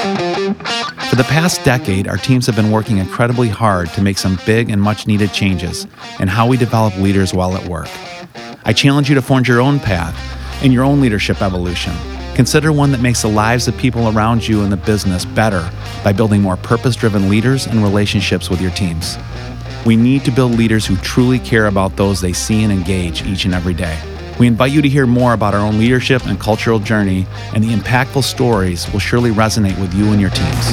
For the past decade, our teams have been working incredibly hard to make some big and much needed changes in how we develop leaders while at work. I challenge you to forge your own path in your own leadership evolution. Consider one that makes the lives of people around you in the business better by building more purpose driven leaders and relationships with your teams. We need to build leaders who truly care about those they see and engage each and every day. We invite you to hear more about our own leadership and cultural journey, and the impactful stories will surely resonate with you and your teams.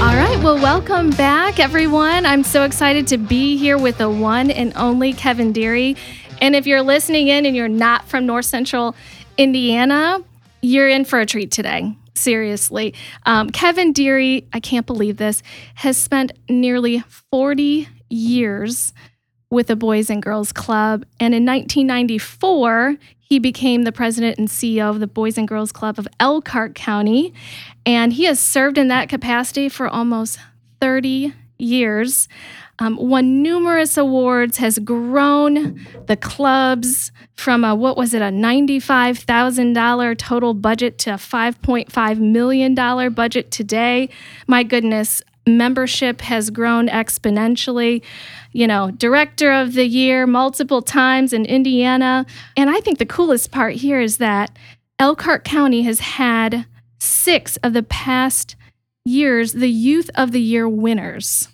All right, well, welcome back, everyone. I'm so excited to be here with the one and only Kevin Deary. And if you're listening in and you're not from North Central Indiana, you're in for a treat today. Seriously. Um, Kevin Deary, I can't believe this, has spent nearly 40 years with the Boys and Girls Club. And in 1994, he became the president and CEO of the Boys and Girls Club of Elkhart County. And he has served in that capacity for almost 30 years. Um, won numerous awards, has grown the clubs from a, what was it, a $95,000 total budget to a $5.5 million budget today. My goodness, membership has grown exponentially. You know, director of the year multiple times in Indiana. And I think the coolest part here is that Elkhart County has had six of the past years the Youth of the Year winners.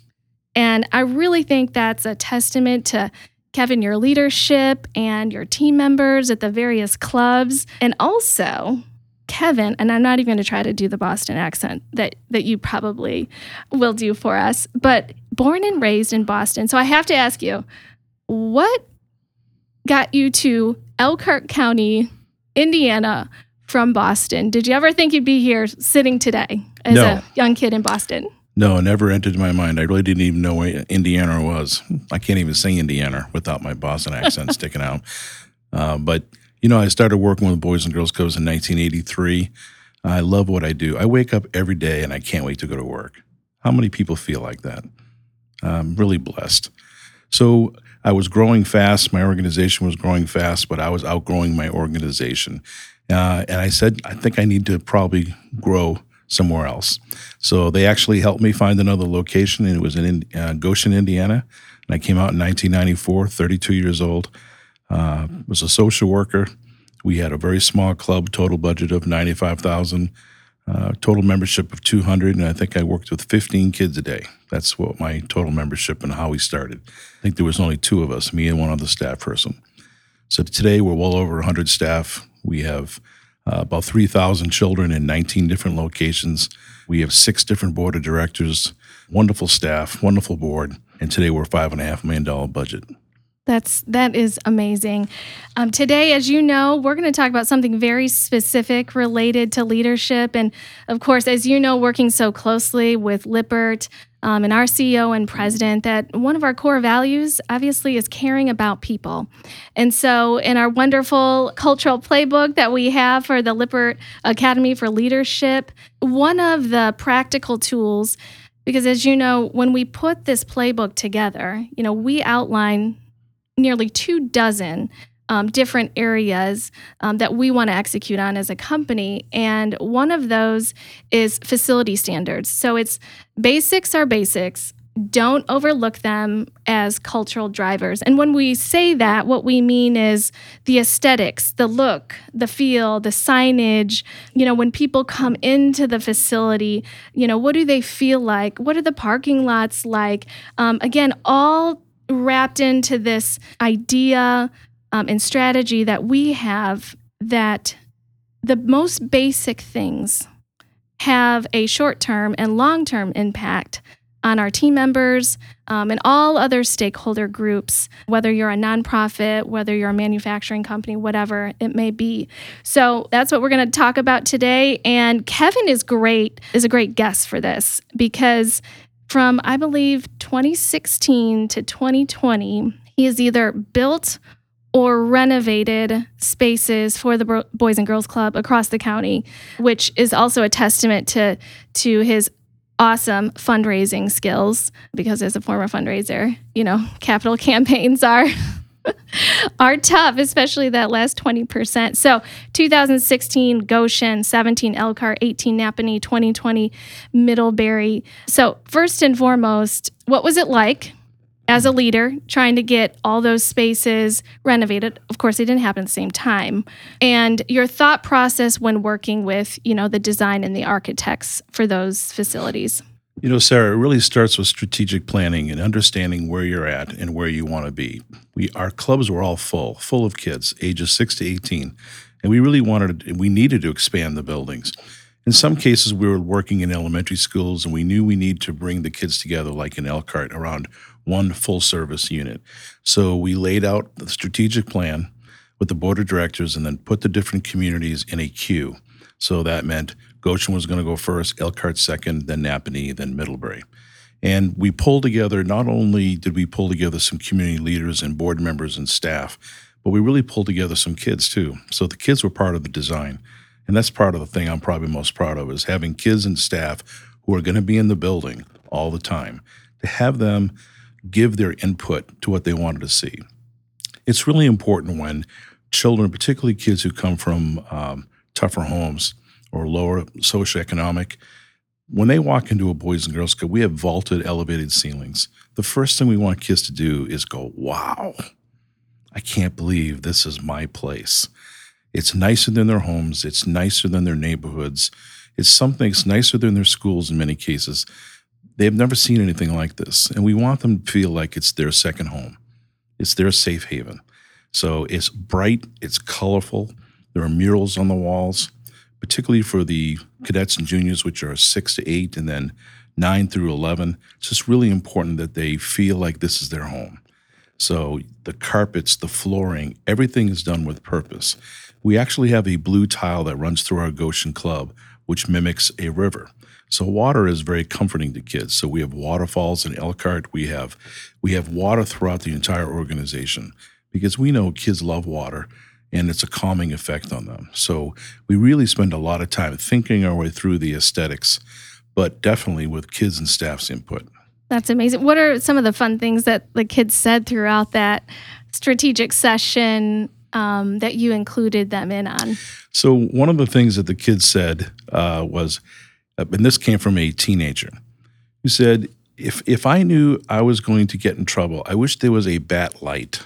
And I really think that's a testament to Kevin, your leadership and your team members at the various clubs. And also, Kevin, and I'm not even going to try to do the Boston accent that, that you probably will do for us, but born and raised in Boston. So I have to ask you, what got you to Elkhart County, Indiana from Boston? Did you ever think you'd be here sitting today as No. a young kid in Boston? No, it never entered my mind. I really didn't even know where Indiana was. I can't even sing Indiana without my Boston accent sticking out. Uh, but, you know, I started working with Boys and Girls Clubs in 1983. I love what I do. I wake up every day and I can't wait to go to work. How many people feel like that? I'm really blessed. So I was growing fast. My organization was growing fast, but I was outgrowing my organization. Uh, and I said, I think I need to probably grow somewhere else. So they actually helped me find another location, and it was in uh, Goshen, Indiana. And I came out in 1994, 32 years old. Uh, was a social worker. We had a very small club, total budget of 95,000, uh, total membership of 200, and I think I worked with 15 kids a day. That's what my total membership and how we started. I think there was only two of us, me and one other staff person. So today we're well over 100 staff. We have uh, about 3,000 children in 19 different locations. We have six different board of directors, wonderful staff, wonderful board, and today we're five and a half million dollar budget. That's that is amazing. Um, today, as you know, we're going to talk about something very specific related to leadership, and of course, as you know, working so closely with Lippert um, and our CEO and president, that one of our core values, obviously, is caring about people. And so, in our wonderful cultural playbook that we have for the Lippert Academy for Leadership, one of the practical tools. Because as you know, when we put this playbook together, you know, we outline nearly two dozen um, different areas um, that we want to execute on as a company. And one of those is facility standards. So it's basics are basics. Don't overlook them as cultural drivers. And when we say that, what we mean is the aesthetics, the look, the feel, the signage. You know, when people come into the facility, you know, what do they feel like? What are the parking lots like? Um, again, all wrapped into this idea um, and strategy that we have that the most basic things have a short term and long term impact on our team members um, and all other stakeholder groups, whether you're a nonprofit, whether you're a manufacturing company, whatever it may be. So that's what we're going to talk about today. And Kevin is great, is a great guest for this because from, I believe, 2016 to 2020, he has either built or renovated spaces for the Boys and Girls Club across the county, which is also a testament to to his awesome fundraising skills because as a former fundraiser, you know, capital campaigns are are tough, especially that last 20%. So 2016 Goshen, 17 Elkhart, 18 Nappanee, 2020 Middlebury. So first and foremost, what was it like as a leader trying to get all those spaces renovated? Of course, they didn't happen at the same time. And your thought process when working with, you know, the design and the architects for those facilities. You know, Sarah, it really starts with strategic planning and understanding where you're at and where you want to be. We our clubs were all full, full of kids ages 6 to 18, and we really wanted we needed to expand the buildings. In some cases we were working in elementary schools and we knew we need to bring the kids together like in Elkhart around one full service unit. So we laid out the strategic plan with the board of directors and then put the different communities in a queue. So that meant Goshen was going to go first, Elkhart second, then Nappanee, then Middlebury. And we pulled together, not only did we pull together some community leaders and board members and staff, but we really pulled together some kids too. So the kids were part of the design. And that's part of the thing I'm probably most proud of is having kids and staff who are going to be in the building all the time to have them give their input to what they wanted to see. It's really important when children, particularly kids who come from um, tougher homes or lower socioeconomic, when they walk into a Boys and Girls Club, we have vaulted, elevated ceilings. The first thing we want kids to do is go, wow, I can't believe this is my place. It's nicer than their homes, it's nicer than their neighborhoods, it's something, that's nicer than their schools in many cases. They've never seen anything like this. And we want them to feel like it's their second home, it's their safe haven. So it's bright, it's colorful, there are murals on the walls, particularly for the cadets and juniors, which are six to eight, and then nine through 11. It's just really important that they feel like this is their home. So the carpets, the flooring, everything is done with purpose. We actually have a blue tile that runs through our Goshen Club, which mimics a river. So water is very comforting to kids. So we have waterfalls in Elkhart. We have we have water throughout the entire organization because we know kids love water and it's a calming effect on them. So we really spend a lot of time thinking our way through the aesthetics, but definitely with kids and staff's input. That's amazing. What are some of the fun things that the kids said throughout that strategic session um, that you included them in on? So one of the things that the kids said uh, was, uh, and this came from a teenager, who said, "If if I knew I was going to get in trouble, I wish there was a bat light,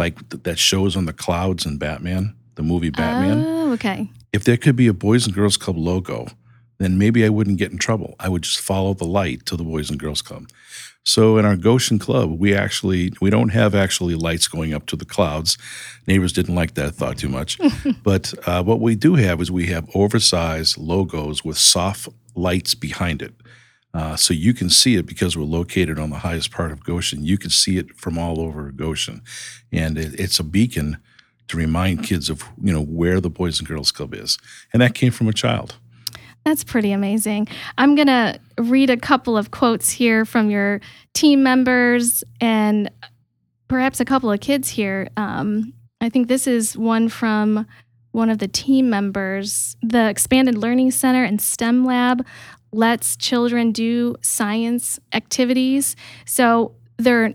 like th- that shows on the clouds in Batman, the movie Batman. Oh, okay. If there could be a Boys and Girls Club logo, then maybe I wouldn't get in trouble. I would just follow the light to the Boys and Girls Club." So in our Goshen Club, we actually we don't have actually lights going up to the clouds. Neighbors didn't like that thought too much. but uh, what we do have is we have oversized logos with soft lights behind it. Uh, so you can see it because we're located on the highest part of Goshen. You can see it from all over Goshen, and it, it's a beacon to remind kids of you know where the Boys and Girls Club is, and that came from a child. That's pretty amazing. I'm going to read a couple of quotes here from your team members and perhaps a couple of kids here. Um, I think this is one from one of the team members. The Expanded Learning Center and STEM Lab lets children do science activities. So they're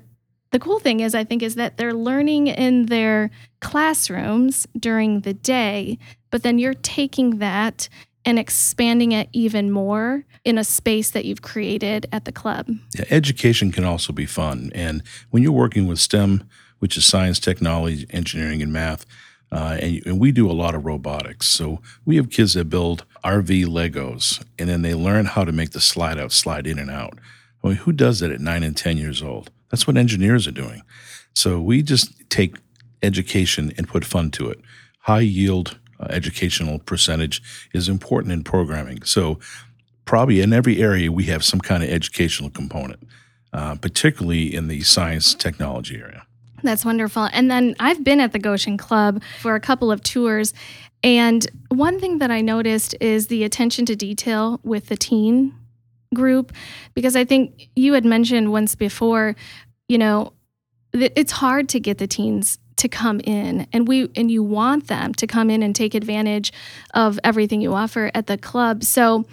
the cool thing is I think is that they're learning in their classrooms during the day, but then you're taking that and expanding it even more in a space that you've created at the club. Yeah, education can also be fun. And when you're working with STEM, which is science, technology, engineering, and math, uh, and, and, we do a lot of robotics. So we have kids that build RV Legos, and then they learn how to make the slide out slide in and out. I mean, who does that at nine and 10 years old? That's what engineers are doing. So we just take education and put fun to it. High yield uh, educational percentage is important in programming. So, probably in every area, we have some kind of educational component, uh, particularly in the science technology area. That's wonderful. And then I've been at the Goshen Club for a couple of tours. And one thing that I noticed is the attention to detail with the teen group, because I think you had mentioned once before, you know, it's hard to get the teens to come in and we and you want them to come in and take advantage of everything you offer at the club so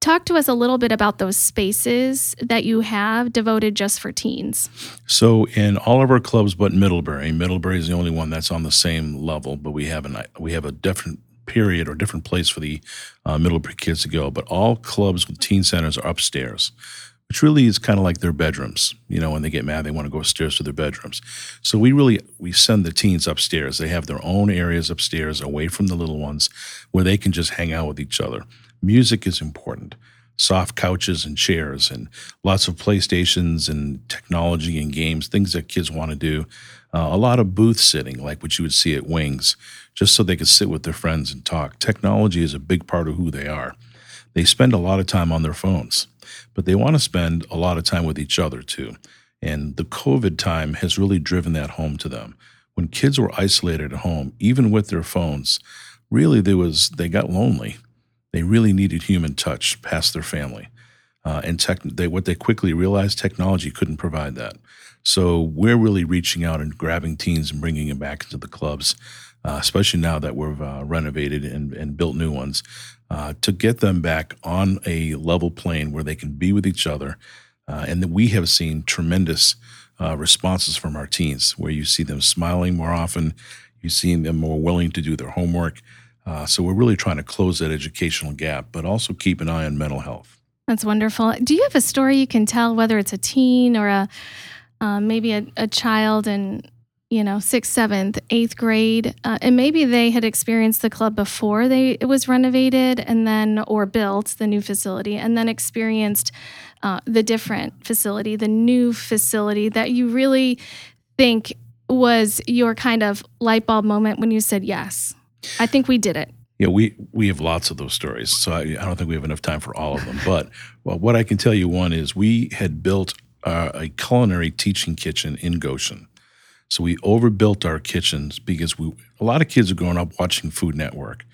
talk to us a little bit about those spaces that you have devoted just for teens. So in all of our clubs, but Middlebury, Middlebury is the only one that's on the same level, but we have a we have a different period or different place for the uh, Middlebury kids to go. But all clubs with teen centers are upstairs which really is kind of like their bedrooms. You know, when they get mad, they want to go upstairs to their bedrooms. So we really we send the teens upstairs. They have their own areas upstairs, away from the little ones, where they can just hang out with each other. Music is important. Soft couches and chairs, and lots of PlayStations and technology and games, things that kids want to do. Uh, a lot of booth sitting, like what you would see at Wings, just so they could sit with their friends and talk. Technology is a big part of who they are. They spend a lot of time on their phones but they want to spend a lot of time with each other too. And the COVID time has really driven that home to them. When kids were isolated at home, even with their phones, really there was they got lonely. They really needed human touch past their family. Uh, and tech, they, what they quickly realized, technology couldn't provide that. So we're really reaching out and grabbing teens and bringing them back into the clubs, uh, especially now that we've uh, renovated and, and, built new ones uh, to get them back on a level plane where they can be with each other. Uh, and that we have seen tremendous uh, responses from our teens, where you see them smiling more often, you see them more willing to do their homework. Uh, so we're really trying to close that educational gap, but also keep an eye on mental health. That's wonderful. Do you have a story you can tell, whether it's a teen or a uh, maybe a, a child in you know, sixth, seventh, eighth grade, uh, and maybe they had experienced the club before they it was renovated and then or built the new facility, and then experienced uh, the different facility, the new facility that you really think was your kind of light bulb moment when you said yes. I think we did it. Yeah, we we have lots of those stories, so I, I don't think we have enough time for all of them. But well, what I can tell you, one is we had built uh, a culinary teaching kitchen in Goshen so we overbuilt our kitchens because we a lot of kids are growing up watching Food Network,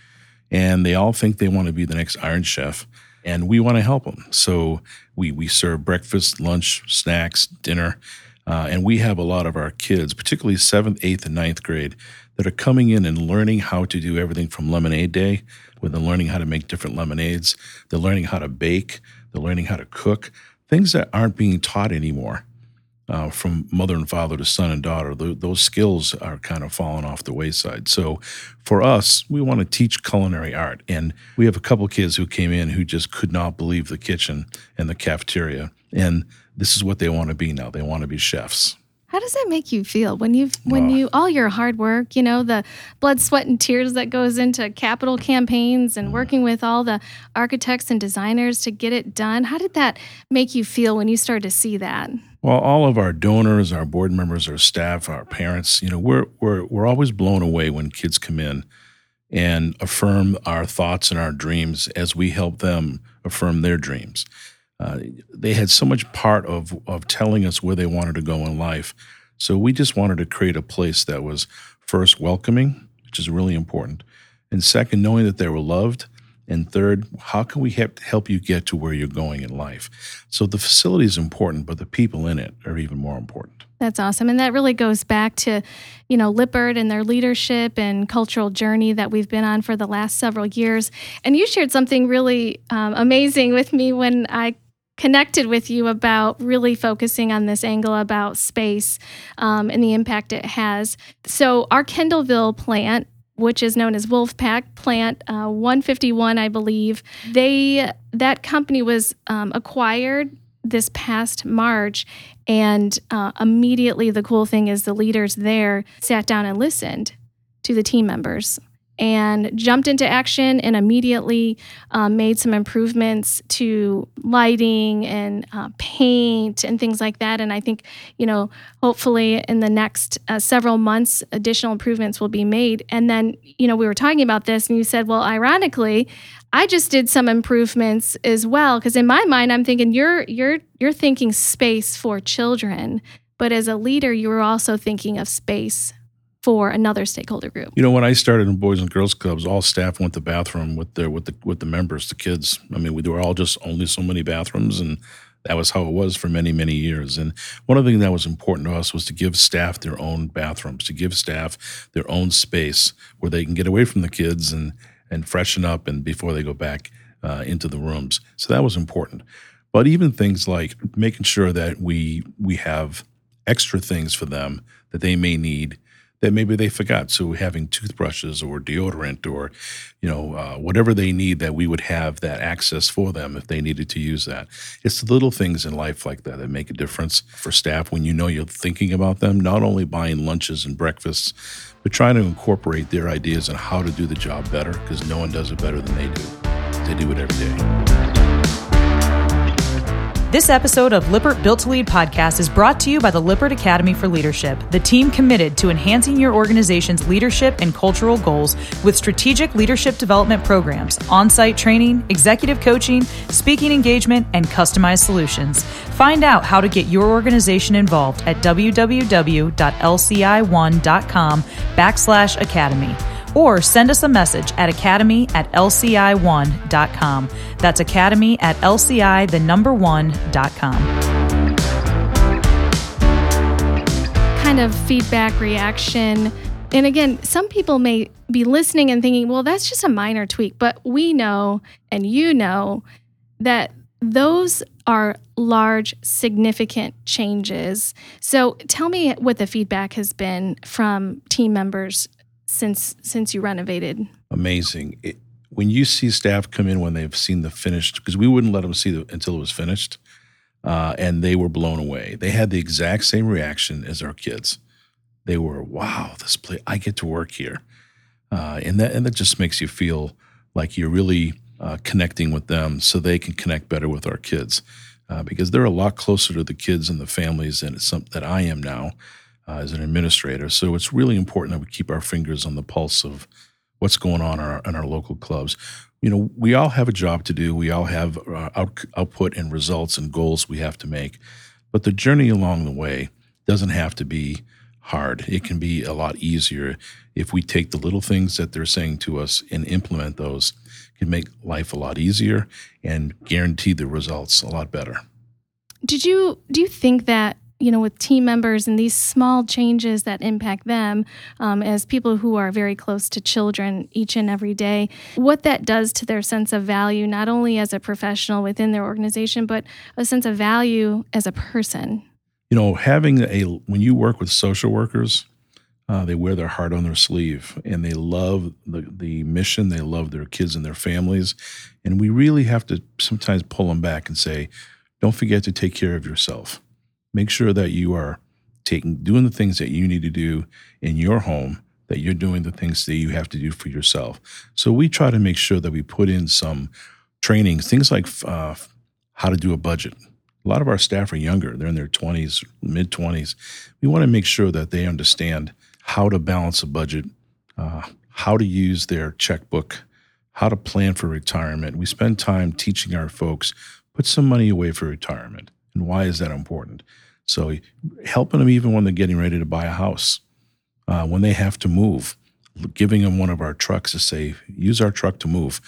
and they all think they want to be the next Iron Chef, and we want to help them. So we we serve breakfast, lunch, snacks, dinner, uh, and we have a lot of our kids, particularly seventh, eighth, and ninth grade, that are coming in and learning how to do everything from lemonade day, where they're learning how to make different lemonades, they're learning how to bake, they're learning how to cook, things that aren't being taught anymore uh, from mother and father to son and daughter, the, those skills are kind of falling off the wayside. So for us, we want to teach culinary art. And we have a couple kids who came in who just could not believe the kitchen and the cafeteria. And this is what they want to be now. They want to be chefs. How does that make you feel when you when oh. you all your hard work, you know, the blood, sweat, and tears that goes into capital campaigns and working with all the architects and designers to get it done? How did that make you feel when you started to see that? Well, all of our donors, our board members, our staff, our parents, you know, we're we're we're always blown away when kids come in and affirm our thoughts and our dreams as we help them affirm their dreams. Uh, they had so much part of of telling us where they wanted to go in life. So we just wanted to create a place that was first welcoming, which is really important, and second, knowing that they were loved and third, how can we help help you get to where you're going in life? So the facility is important, but the people in it are even more important. That's awesome. And that really goes back to, you know, Lippert and their leadership and cultural journey that we've been on for the last several years. And you shared something really um, amazing with me when I connected with you about really focusing on this angle about space um, and the impact it has. So, our Kendallville plant which is known as Wolfpack Plant uh, 151, I believe. They that company was um, acquired this past March, and uh, immediately the cool thing is the leaders there sat down and listened to the team members and jumped into action and immediately um, made some improvements to lighting and uh, paint and things like that. And I think, you know, hopefully in the next uh, several months, additional improvements will be made. And then, you know, we were talking about this and you said, well, ironically, I just did some improvements as well because in my mind I'm thinking you're you're you're thinking space for children but as a leader you were also thinking of space for another stakeholder group. You know, when I started in Boys and Girls Clubs, all staff went to the bathroom with their with the with the members, the kids. I mean, we were all just only so many bathrooms, and that was how it was for many many years. And one of the things that was important to us was to give staff their own bathrooms, to give staff their own space where they can get away from the kids and and freshen up and before they go back uh, into the rooms. So that was important. But even things like making sure that we we have extra things for them that they may need that maybe they forgot. So having toothbrushes or deodorant or, you know, uh, whatever they need that we would have that access for them if they needed to use that. It's the little things in life like that that make a difference for staff when you know you're thinking about them, not only buying lunches and breakfasts, but trying to incorporate their ideas on how to do the job better because no one does it better than they do. They do it every day. This episode of Lippert Built to Lead podcast is brought to you by the Lippert Academy for Leadership, the team committed to enhancing your organization's leadership and cultural goals with strategic leadership development programs, on site training, executive coaching, speaking engagement, and customized solutions. Find out how to get your organization involved at www.lci1.com backslash academy or send us a message at academy at lci1.com. That's academy at lci, the number one.com. Kind of feedback, reaction. And again, some people may be listening and thinking, well, that's just a minor tweak. But we know, and you know, that those are large, significant changes. So tell me what the feedback has been from team members since since you renovated? Amazing. It, when you see staff come in when they've seen the finished, because we wouldn't let them see the until it was finished, uh, and they were blown away. They had the exact same reaction as our kids. They were, "Wow, this place! I get to work here," uh, and that and that just makes you feel like you're really uh, connecting with them, so they can connect better with our kids, uh, because they're a lot closer to the kids and the families than it's some, that I am now uh, as an administrator. So it's really important that we keep our fingers on the pulse of what's going on in our, in our local clubs. You know, we all have a job to do. We all have uh, out, output and results and goals we have to make. But the journey along the way doesn't have to be hard. It can be a lot easier if we take the little things that they're saying to us and implement those. Can make life a lot easier and guarantee the results a lot better. Did you do you think that you know, with team members and these small changes that impact them um, as people who are very close to children each and every day, what that does to their sense of value, not only as a professional within their organization, but a sense of value as a person. You know, having a, when you work with social workers, uh, they wear their heart on their sleeve and they love the, the mission. They love their kids and their families. And we really have to sometimes pull them back and say, don't forget to take care of yourself make sure that you are taking doing the things that you need to do in your home that you're doing the things that you have to do for yourself. So we try to make sure that we put in some training things like uh, how to do a budget. A lot of our staff are younger. They're in their 20s mid 20s we want to make sure that they understand how to balance a budget uh, how to use their checkbook how to plan for retirement. We spend time teaching our folks put some money away for retirement. And why is that important so helping them even when they're getting ready to buy a house, uh, when they have to move, giving them one of our trucks to say, use our truck to move,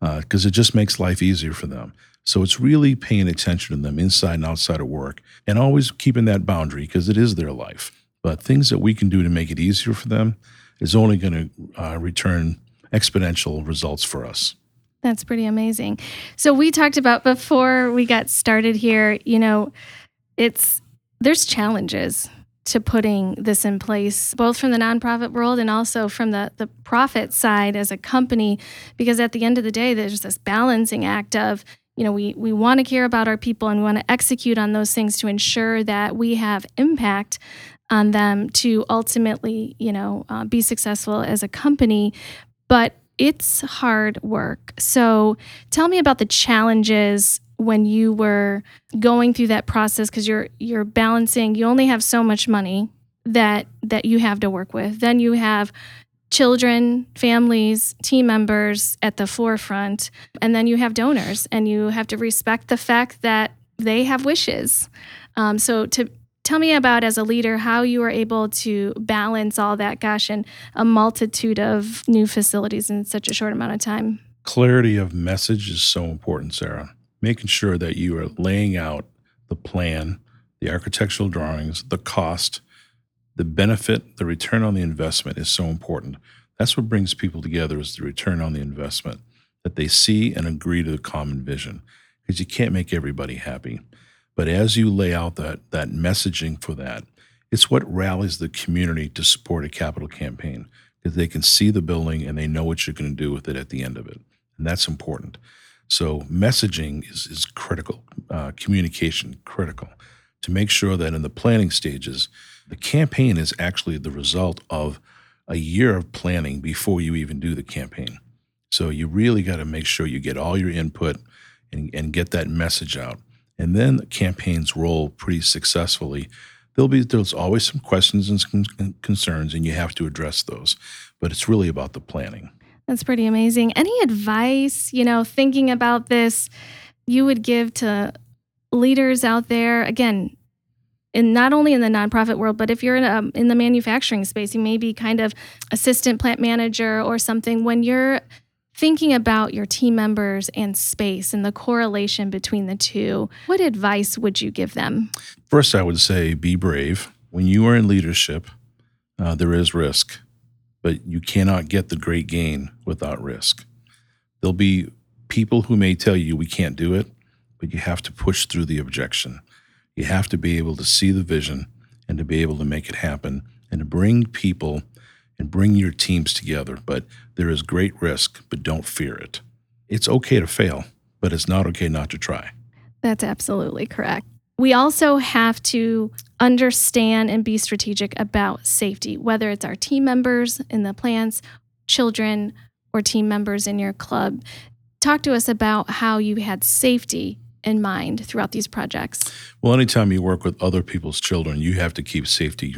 because uh, it just makes life easier for them. So it's really paying attention to them inside and outside of work and always keeping that boundary because it is their life. But things that we can do to make it easier for them is only going to uh, return exponential results for us. That's pretty amazing. So we talked about before we got started here, you know, it's there's challenges to putting this in place, both from the nonprofit world and also from the, the profit side as a company, because at the end of the day, there's this balancing act of, you know, we, we want to care about our people and we want to execute on those things to ensure that we have impact on them to ultimately, you know, uh, be successful as a company. But it's hard work. So tell me about the challenges when you were going through that process because you're you're balancing you only have so much money that that you have to work with. Then you have children families team members at the forefront and then you have donors and you have to respect the fact that they have wishes. Um, so to tell me about as a leader how you are able to balance all that gosh and a multitude of new facilities in such a short amount of time. Clarity of message is so important sarah making sure that you are laying out the plan, the architectural drawings, the cost, the benefit, the return on the investment is so important. That's what brings people together is the return on the investment. that they see and agree to the common vision because you can't make everybody happy. But as you lay out that, that messaging for that, it's what rallies the community to support a capital campaign because they can see the building and they know what you're going to do with it at the end of it. And that's important. So messaging is, is critical, uh, communication critical to make sure that in the planning stages, the campaign is actually the result of a year of planning before you even do the campaign. So you really got to make sure you get all your input and, and get that message out. And then the campaigns roll pretty successfully. There'll be there's always some questions and concerns, and you have to address those. But it's really about the planning. That's pretty amazing. Any advice, you know, thinking about this, you would give to leaders out there? Again, in not only in the nonprofit world, but if you're in, a, um, in the manufacturing space, you may be kind of assistant plant manager or something. When you're thinking about your team members and space and the correlation between the two, what advice would you give them? First, I would say be brave. When you are in leadership, uh, there is risk, but you cannot get the great gain without risk. There'll be people who may tell you we can't do it, but you have to push through the objection. You have to be able to see the vision and to be able to make it happen and to bring people and bring your teams together. But there is great risk, but don't fear it. It's okay to fail, but it's not okay not to try. That's absolutely correct. We also have to understand and be strategic about safety, whether it's our team members in the plants, children, or team members in your club. Talk to us about how you had safety in mind throughout these projects? Well, anytime you work with other people's children, you have to keep safety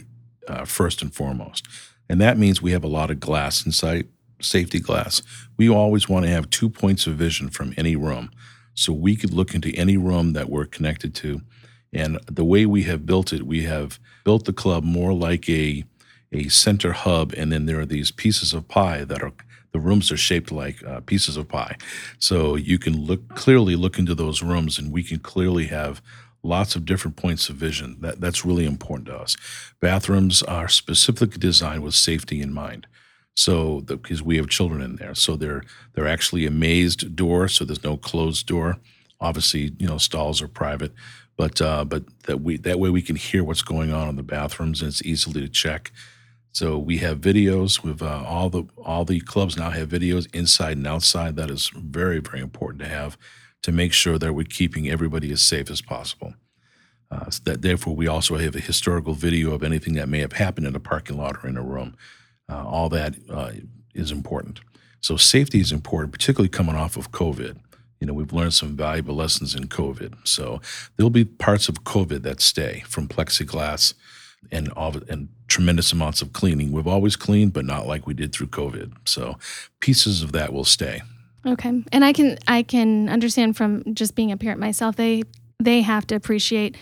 uh, first and foremost. And that means we have a lot of glass inside, safety glass. We always want to have two points of vision from any room. So we could look into any room that we're connected to. And the way we have built it, we have built the club more like a, a center hub, and then there are these pieces of pie that are the rooms are shaped like uh, pieces of pie. So you can look clearly look into those rooms, and we can clearly have lots of different points of vision. That that's really important to us. Bathrooms are specifically designed with safety in mind. So because we have children in there, so they're they're actually a mazed door, so there's no closed door. Obviously, you know stalls are private, but uh, but that we that way we can hear what's going on in the bathrooms, and it's easily to check. So we have videos with uh, all the all the clubs now have videos inside and outside. That is very very important to have to make sure that we're keeping everybody as safe as possible. Uh, so that therefore we also have a historical video of anything that may have happened in a parking lot or in a room. Uh, all that uh, is important. So safety is important, particularly coming off of COVID. You know, we've learned some valuable lessons in COVID. So there'll be parts of COVID that stay from plexiglass and all and tremendous amounts of cleaning. We've always cleaned, but not like we did through COVID. So pieces of that will stay. Okay, and I can I can understand from just being a parent myself. They they have to appreciate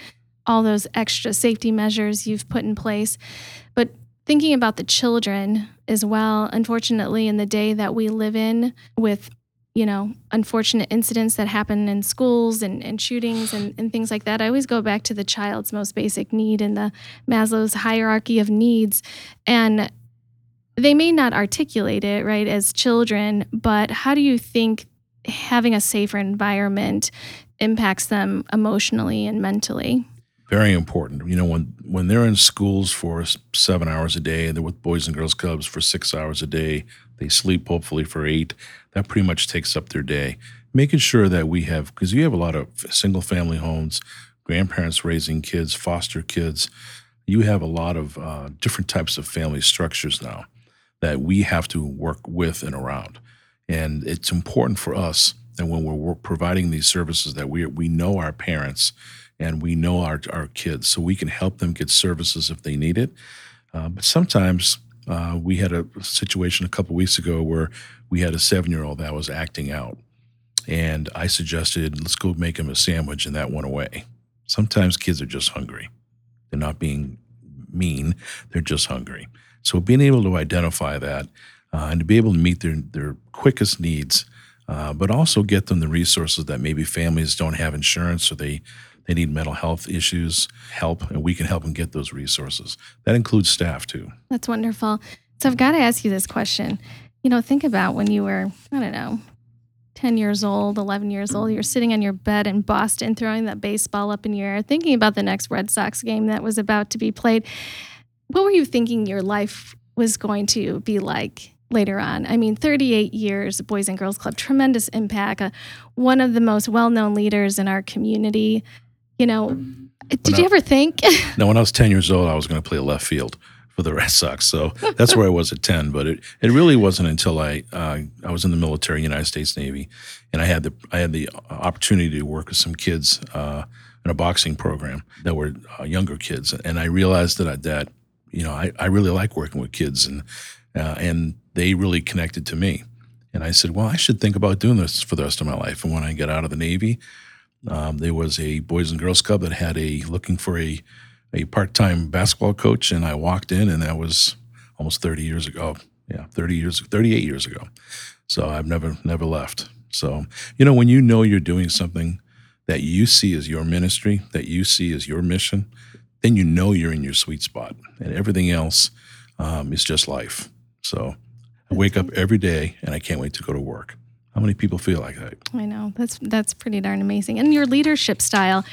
all those extra safety measures you've put in place, but thinking about the children as well. Unfortunately, in the day that we live in, with you know, unfortunate incidents that happen in schools and, and shootings and, and things like that, I always go back to the child's most basic need in the Maslow's hierarchy of needs. And they may not articulate it, right, as children, but how do you think having a safer environment impacts them emotionally and mentally? Very important. You know, when when they're in schools for seven hours a day, and they're with Boys and Girls Clubs for six hours a day, they sleep hopefully for eight. That pretty much takes up their day. Making sure that we have, because you have a lot of single family homes, grandparents raising kids, foster kids. You have a lot of uh, different types of family structures now that we have to work with and around. And it's important for us that when we're providing these services that we we know our parents and we know our our kids, so we can help them get services if they need it. Uh, but sometimes uh, we had a situation a couple weeks ago where we had a seven year old that was acting out. And I suggested, let's go make him a sandwich, and that went away. Sometimes kids are just hungry. They're not being mean, they're just hungry. So being able to identify that uh, and to be able to meet their, their quickest needs, uh, but also get them the resources that maybe families don't have insurance or they they need mental health issues, help, and we can help them get those resources. That includes staff too. That's wonderful. So I've got to ask you this question. You know, think about when you were, I don't know, 10 years old, 11 years old, you're sitting on your bed in Boston throwing that baseball up in your air, thinking about the next Red Sox game that was about to be played. What were you thinking your life was going to be like later on? I mean, 38 years, Boys and Girls Club, tremendous impact, uh, one of the most well known leaders in our community. You know, did you ever think? no, when I was 10 years old, I was going to play left field for the Red Sox. So that's where I was at 10. But it, it really wasn't until I uh, I was in the military, United States Navy, and I had the I had the opportunity to work with some kids uh, in a boxing program that were uh, younger kids, and I realized that I, that you know I, I really like working with kids, and uh, and they really connected to me. And I said, well, I should think about doing this for the rest of my life. And when I get out of the Navy, um, there was a Boys and Girls Club that had a looking for a a part-time basketball coach, and I walked in, and that was almost 30 years ago. Yeah, 30 years, 38 years ago. So I've never never left. So you know, when you know you're doing something that you see as your ministry, that you see as your mission, then you know you're in your sweet spot, and everything else um, is just life. So I wake up every day, and I can't wait to go to work. How many people feel like that? I know that's that's pretty darn amazing. And your leadership style,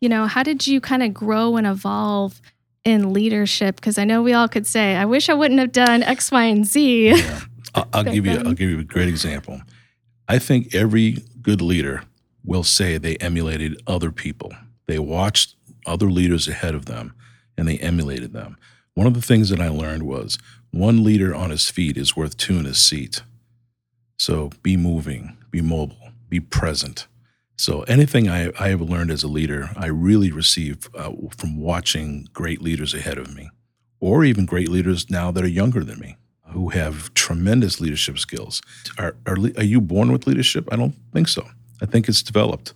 you know, how did you kind of grow and evolve in leadership? Because I know we all could say, I wish I wouldn't have done X, Y, and Z. Yeah. I'll, I'll give you I'll give you a great example. I think every good leader will say they emulated other people. They watched other leaders ahead of them and they emulated them. One of the things that I learned was one leader on his feet is worth two in his seat. So be moving, be mobile, be present. So anything I, I have learned as a leader, I really receive uh, from watching great leaders ahead of me, or even great leaders now that are younger than me, who have tremendous leadership skills. Are, are, are you born with leadership? I don't think so. I think it's developed.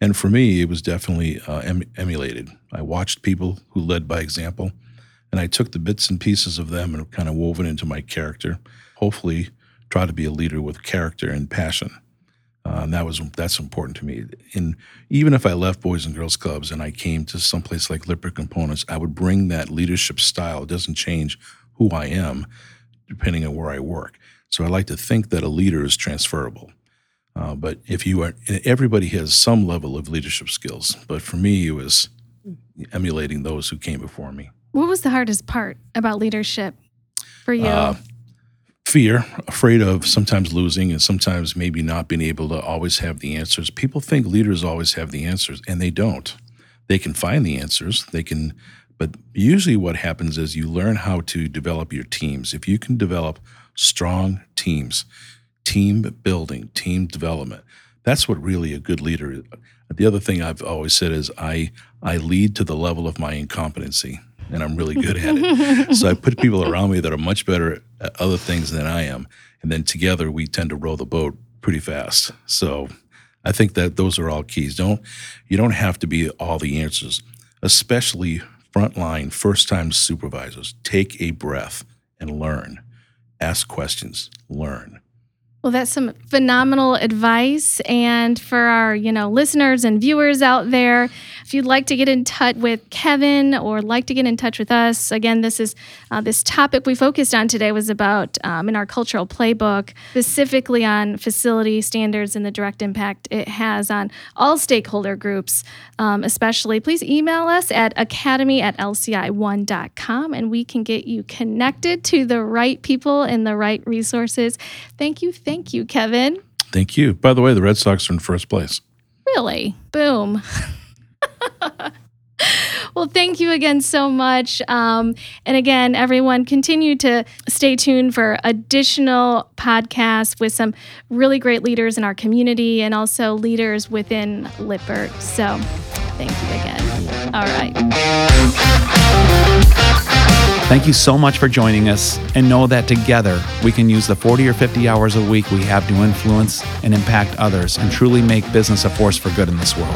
And for me, it was definitely uh, em- emulated. I watched people who led by example, and I took the bits and pieces of them and kind of woven into my character. Hopefully, try to be a leader with character and passion. Uh, and that was that's important to me. And even if I left Boys and Girls Clubs and I came to someplace like Lippert Components, I would bring that leadership style. It doesn't change who I am depending on where I work. So I like to think that a leader is transferable. Uh, but if you are, everybody has some level of leadership skills. But for me, it was emulating those who came before me. What was the hardest part about leadership for you? Uh, fear, afraid of sometimes losing and sometimes maybe not being able to always have the answers. People think leaders always have the answers, and they don't. They can find the answers, they can, but usually what happens is you learn how to develop your teams. If you can develop strong teams, team building, team development, that's what really a good leader is. The other thing I've always said is I I lead to the level of my incompetency and I'm really good at it. so I put people around me that are much better at other things than I am. And then together we tend to row the boat pretty fast. So I think that those are all keys. Don't you don't have to be all the answers, especially frontline first time supervisors. Take a breath and learn. Ask questions, learn. Well, that's some phenomenal advice. And for our, you know, listeners and viewers out there, if you'd like to get in touch with Kevin or like to get in touch with us, again, this is uh, this topic we focused on today was about um, in our cultural playbook, specifically on facility standards and the direct impact it has on all stakeholder groups, um, especially. Please email us at academy at lci1.com and we can get you connected to the right people and the right resources. Thank you. Thank Thank you, Kevin. Thank you. By the way, the Red Sox are in first place. Really? Boom. well, thank you again so much. Um, and again, everyone, continue to stay tuned for additional podcasts with some really great leaders in our community and also leaders within Lippert. So thank you again. All right. Thank you so much for joining us, and know that together we can use the 40 or 50 hours a week we have to influence and impact others and truly make business a force for good in this world.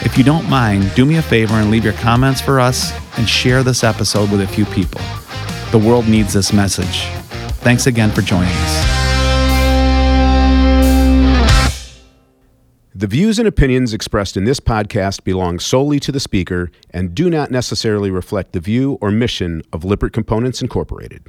If you don't mind, do me a favor and leave your comments for us and share this episode with a few people. The world needs this message. Thanks again for joining us. The views and opinions expressed in this podcast belong solely to the speaker and do not necessarily reflect the view or mission of Lippert Components Incorporated.